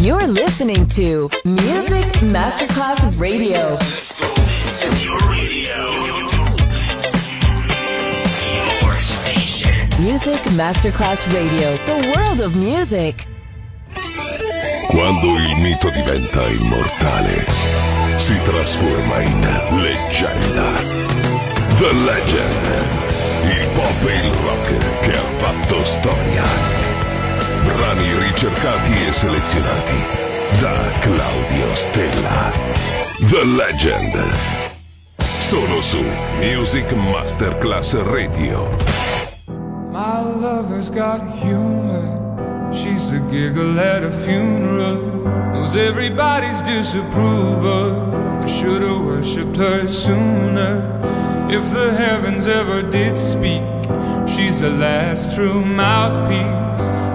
You're listening to Music Masterclass Radio. Music Masterclass Radio, the world of music. Quando il mito diventa immortale, si trasforma in leggenda. The Legend, il pop e il rock che ha fatto storia Brani ricercati e selezionati da Claudio Stella. The Legend. Solo su Music Masterclass Radio. My lover's got humor. She's the giggle at a funeral. Knows everybody's disapproval. I should've worshipped her sooner. If the heavens ever did speak, she's the last true mouthpiece.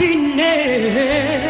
happiness.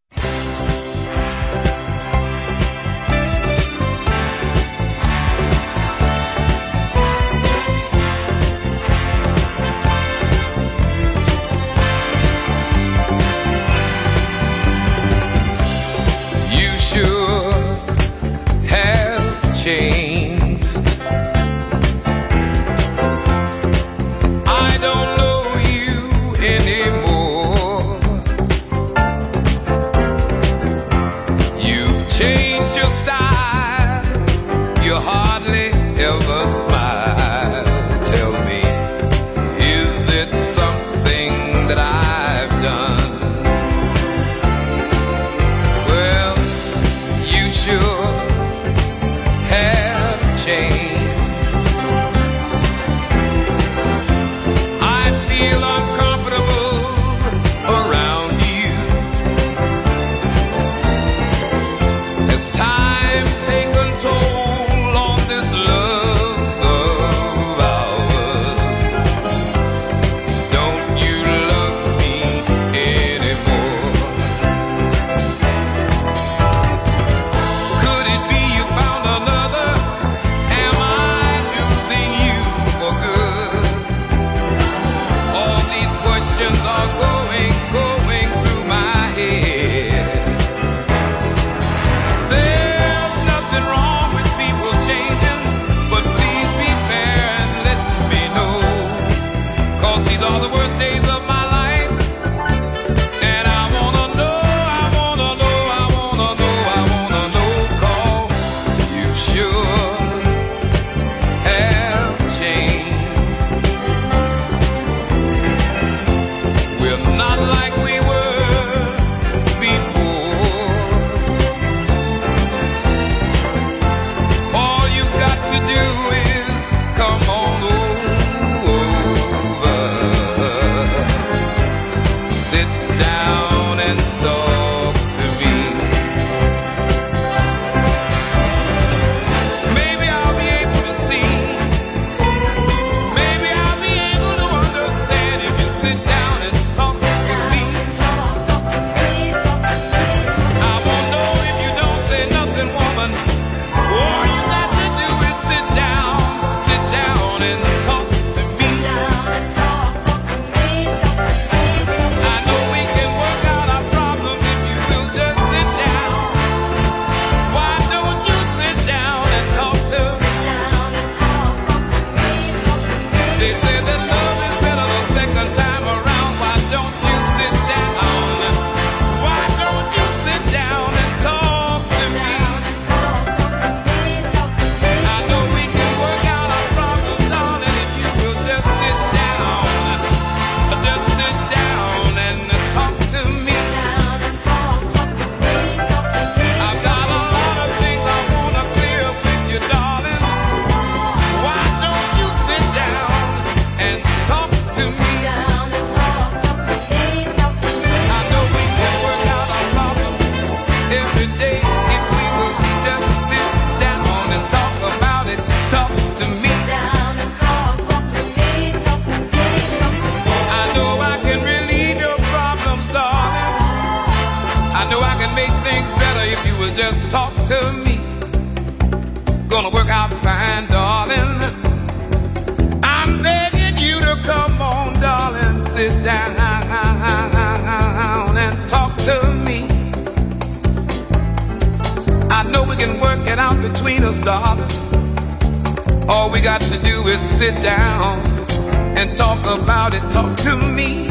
about it, talk to me.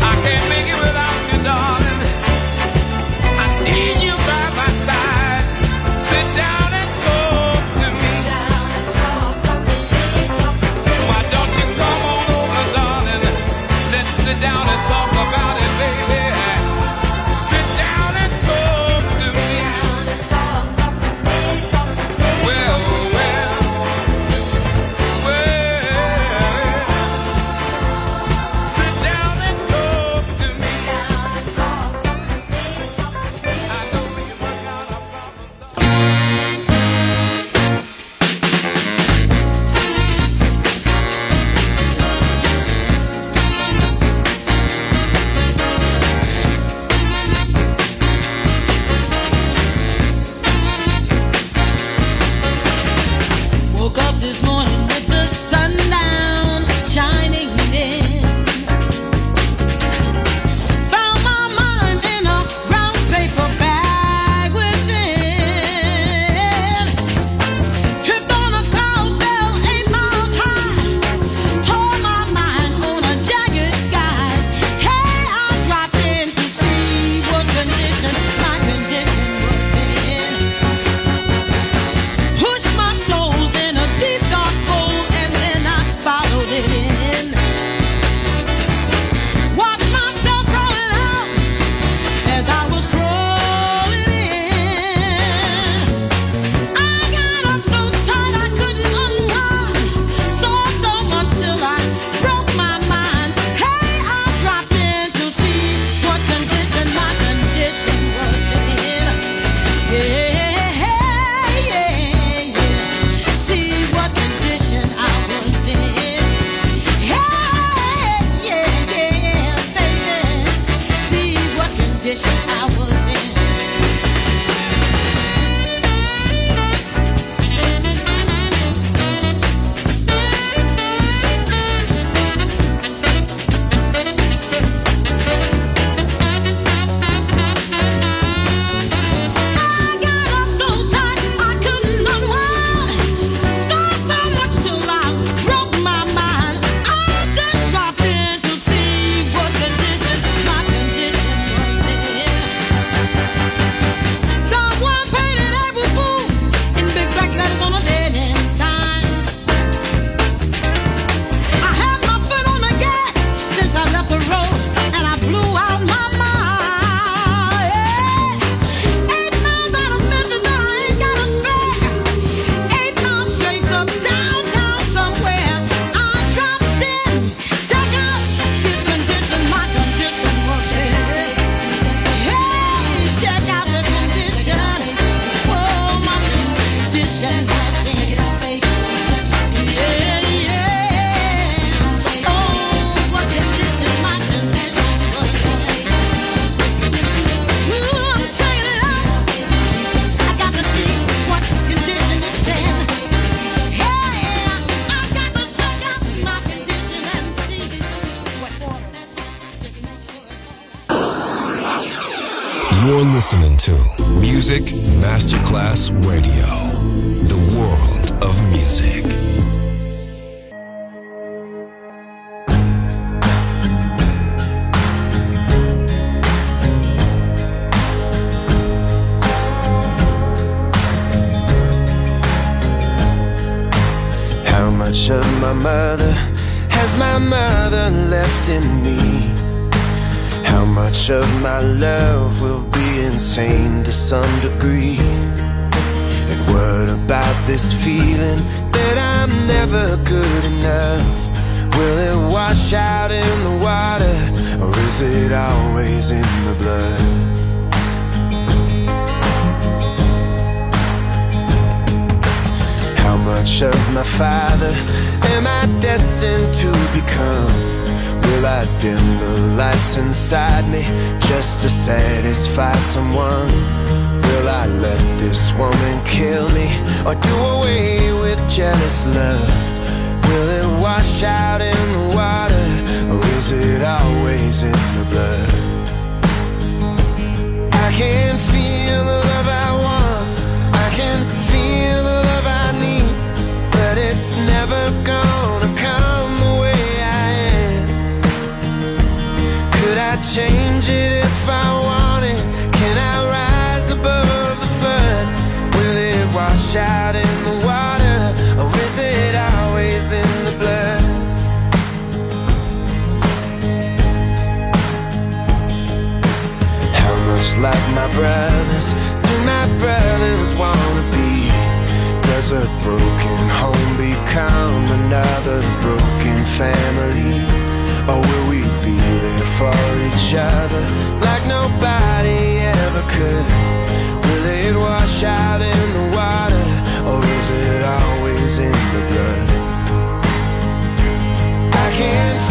I can't make it without you, darling. I need you. to Music Masterclass Radio, the world of music. How much of my mother has my mother left in me? How much of my love will be insane to some degree? And what about this feeling that I'm never good enough? Will it wash out in the water, or is it always in the blood? How much of my father am I destined to become? Will I dim the lights inside me just to satisfy someone? Will I let this woman kill me or do away with jealous love? Will it wash out in the water or is it always in the blood? I can feel the love I want, I can feel the love I need, but it's never gonna change it if I wanted? Can I rise above the flood? Will it wash out in the water or is it always in the blood? How much like my brothers do my brothers wanna be? Does a broken home become another broken family? Or will we be there for each other like nobody ever could? Will it wash out in the water or is it always in the blood? I can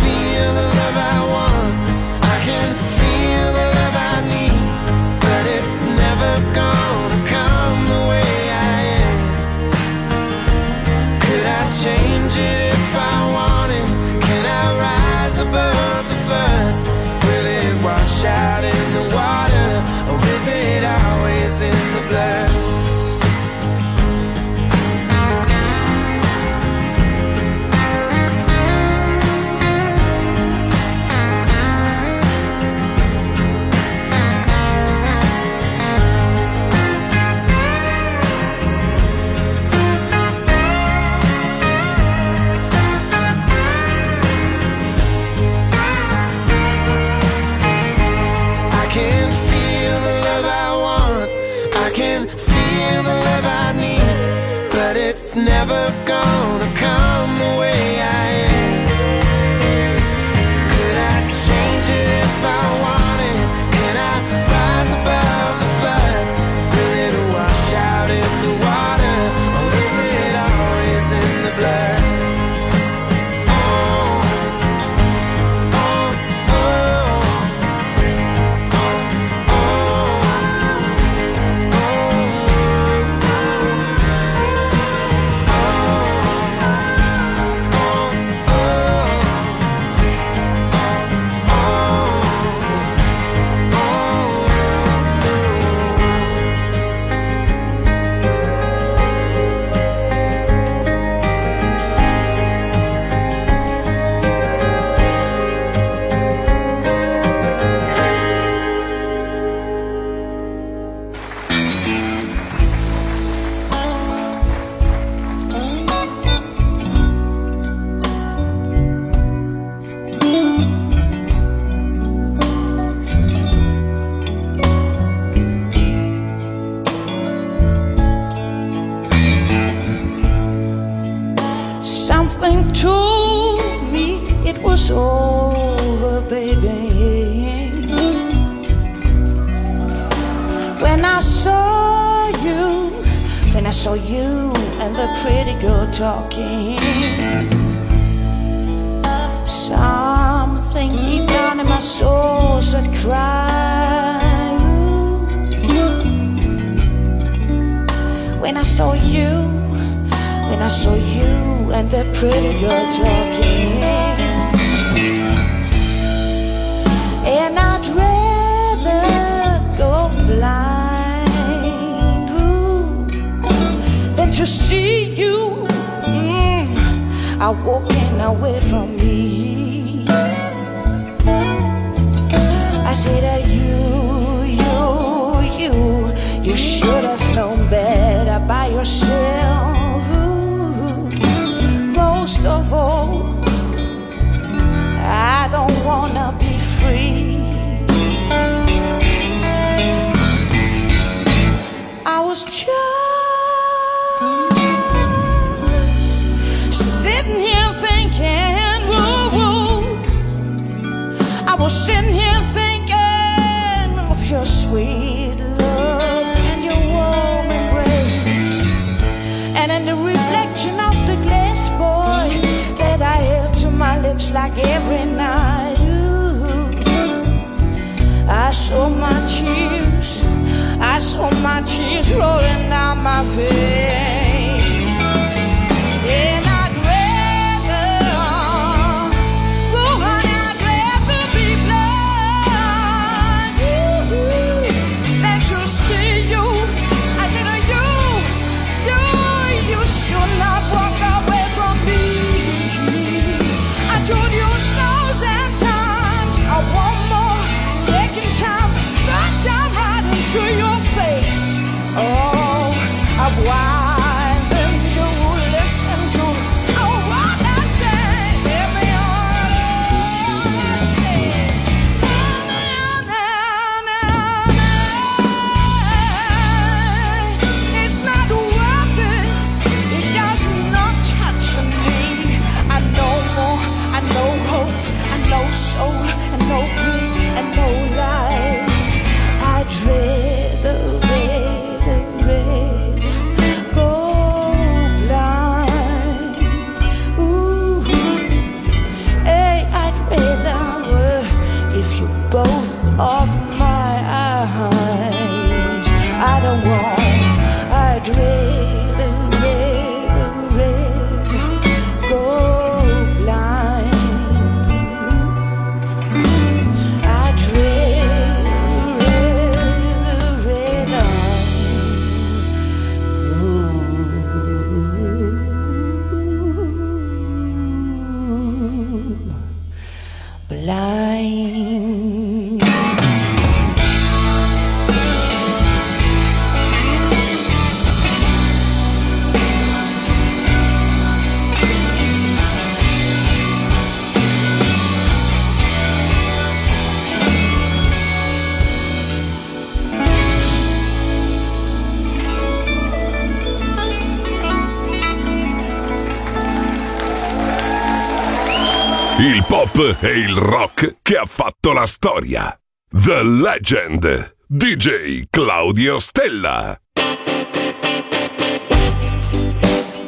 E il rock che ha fatto la storia. The Legend. DJ Claudio Stella.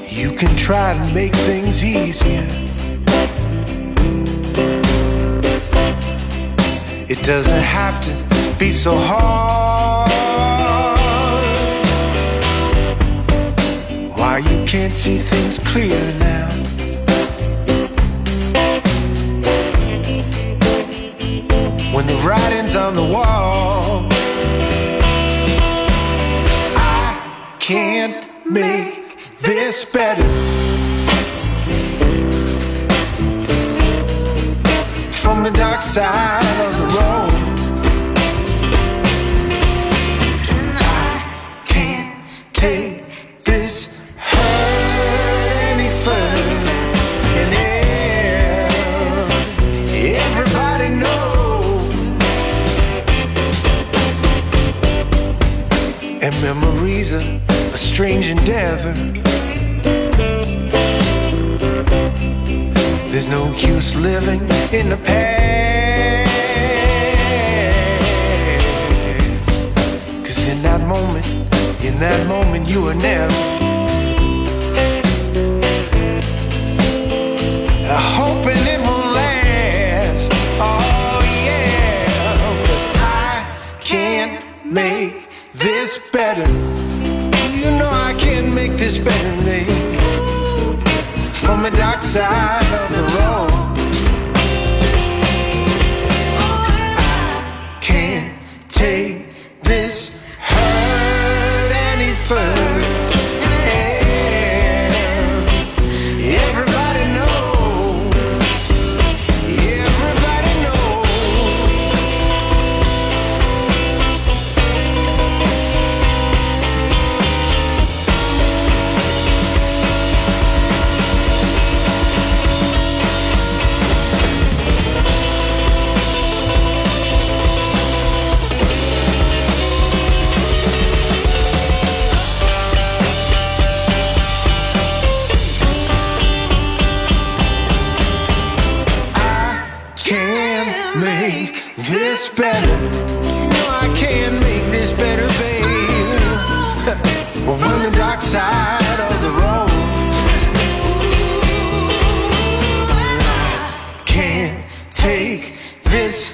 You can try to make things easier. It doesn't have to be so hard. Why you can't see things clear now? When the writing's on the wall, I can't make this better. From the dark side of the road, memories are a strange endeavor. There's no use living in the past. Cause in that moment, in that moment, you were never. I hoping better, babe from the dark side take this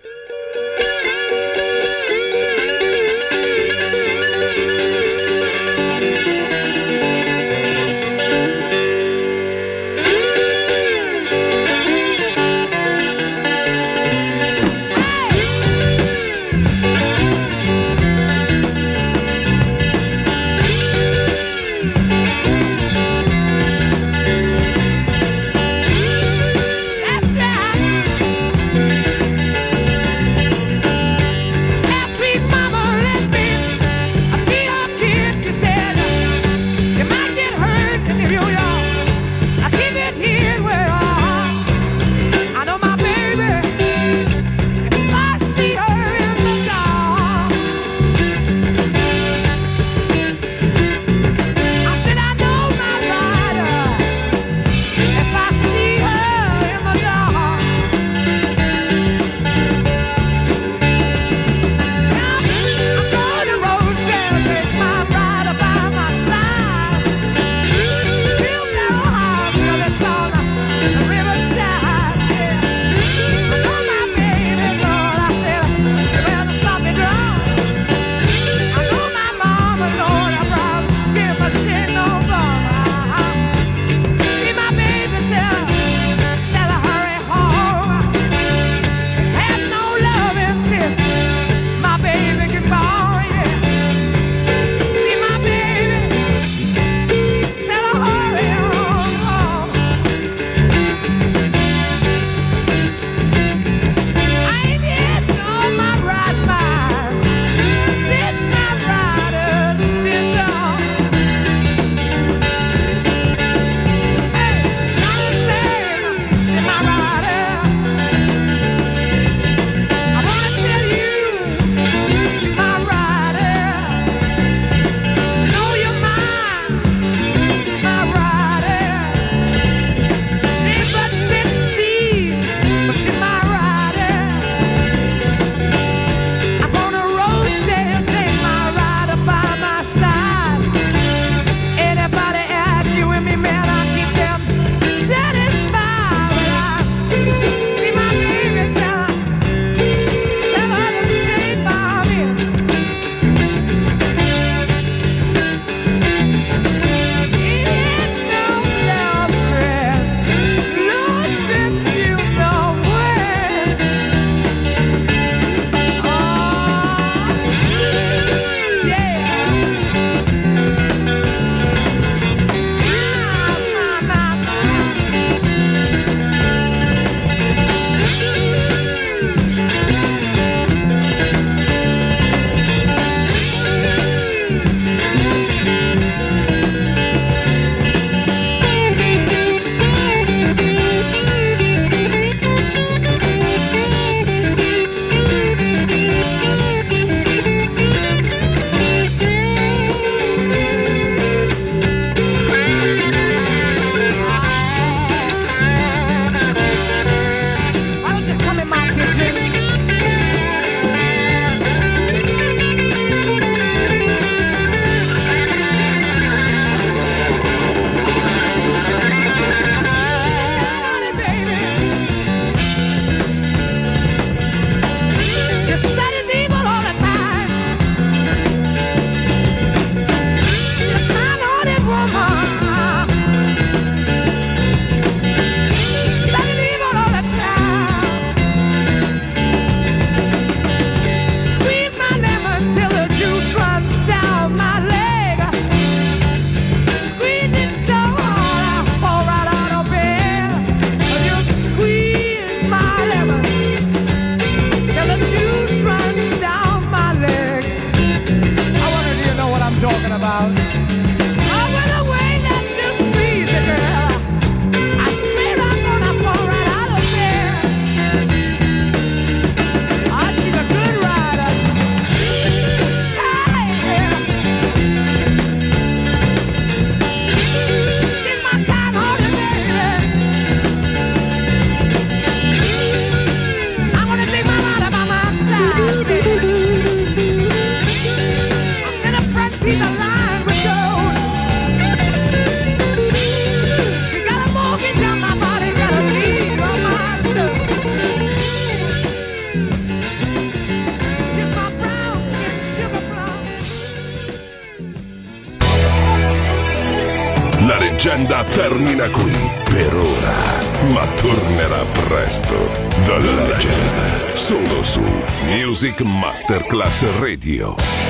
Masterclass Radio.